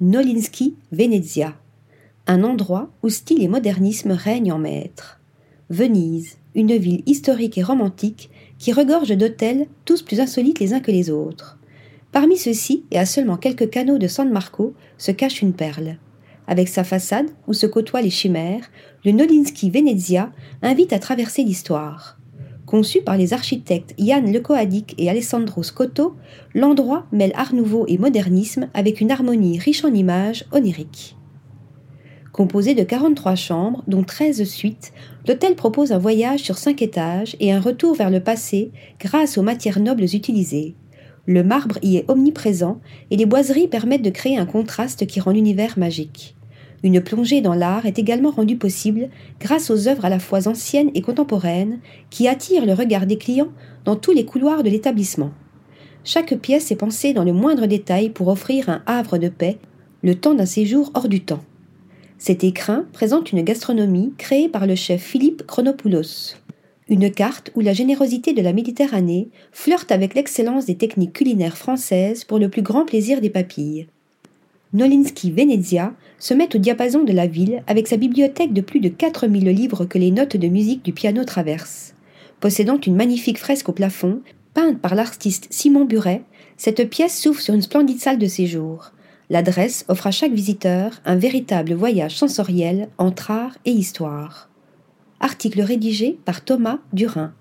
Nolinski, Venezia. Un endroit où style et modernisme règnent en maître. Venise, une ville historique et romantique qui regorge d'hôtels tous plus insolites les uns que les autres. Parmi ceux-ci, et à seulement quelques canaux de San Marco, se cache une perle. Avec sa façade, où se côtoient les chimères, le Nolinski Venezia invite à traverser l'histoire. Conçu par les architectes Jan Lecoadic et Alessandro Scotto, l'endroit mêle art nouveau et modernisme avec une harmonie riche en images oniriques. Composé de 43 chambres, dont 13 suites, l'hôtel propose un voyage sur 5 étages et un retour vers le passé grâce aux matières nobles utilisées. Le marbre y est omniprésent et les boiseries permettent de créer un contraste qui rend l'univers magique. Une plongée dans l'art est également rendue possible grâce aux œuvres à la fois anciennes et contemporaines qui attirent le regard des clients dans tous les couloirs de l'établissement. Chaque pièce est pensée dans le moindre détail pour offrir un havre de paix, le temps d'un séjour hors du temps. Cet écrin présente une gastronomie créée par le chef Philippe Chronopoulos. Une carte où la générosité de la Méditerranée flirte avec l'excellence des techniques culinaires françaises pour le plus grand plaisir des papilles. Nolinski Venezia se met au diapason de la ville avec sa bibliothèque de plus de 4000 livres que les notes de musique du piano traversent. Possédant une magnifique fresque au plafond, peinte par l'artiste Simon Buret, cette pièce s'ouvre sur une splendide salle de séjour. L'adresse offre à chaque visiteur un véritable voyage sensoriel entre art et histoire. Article rédigé par Thomas Durin.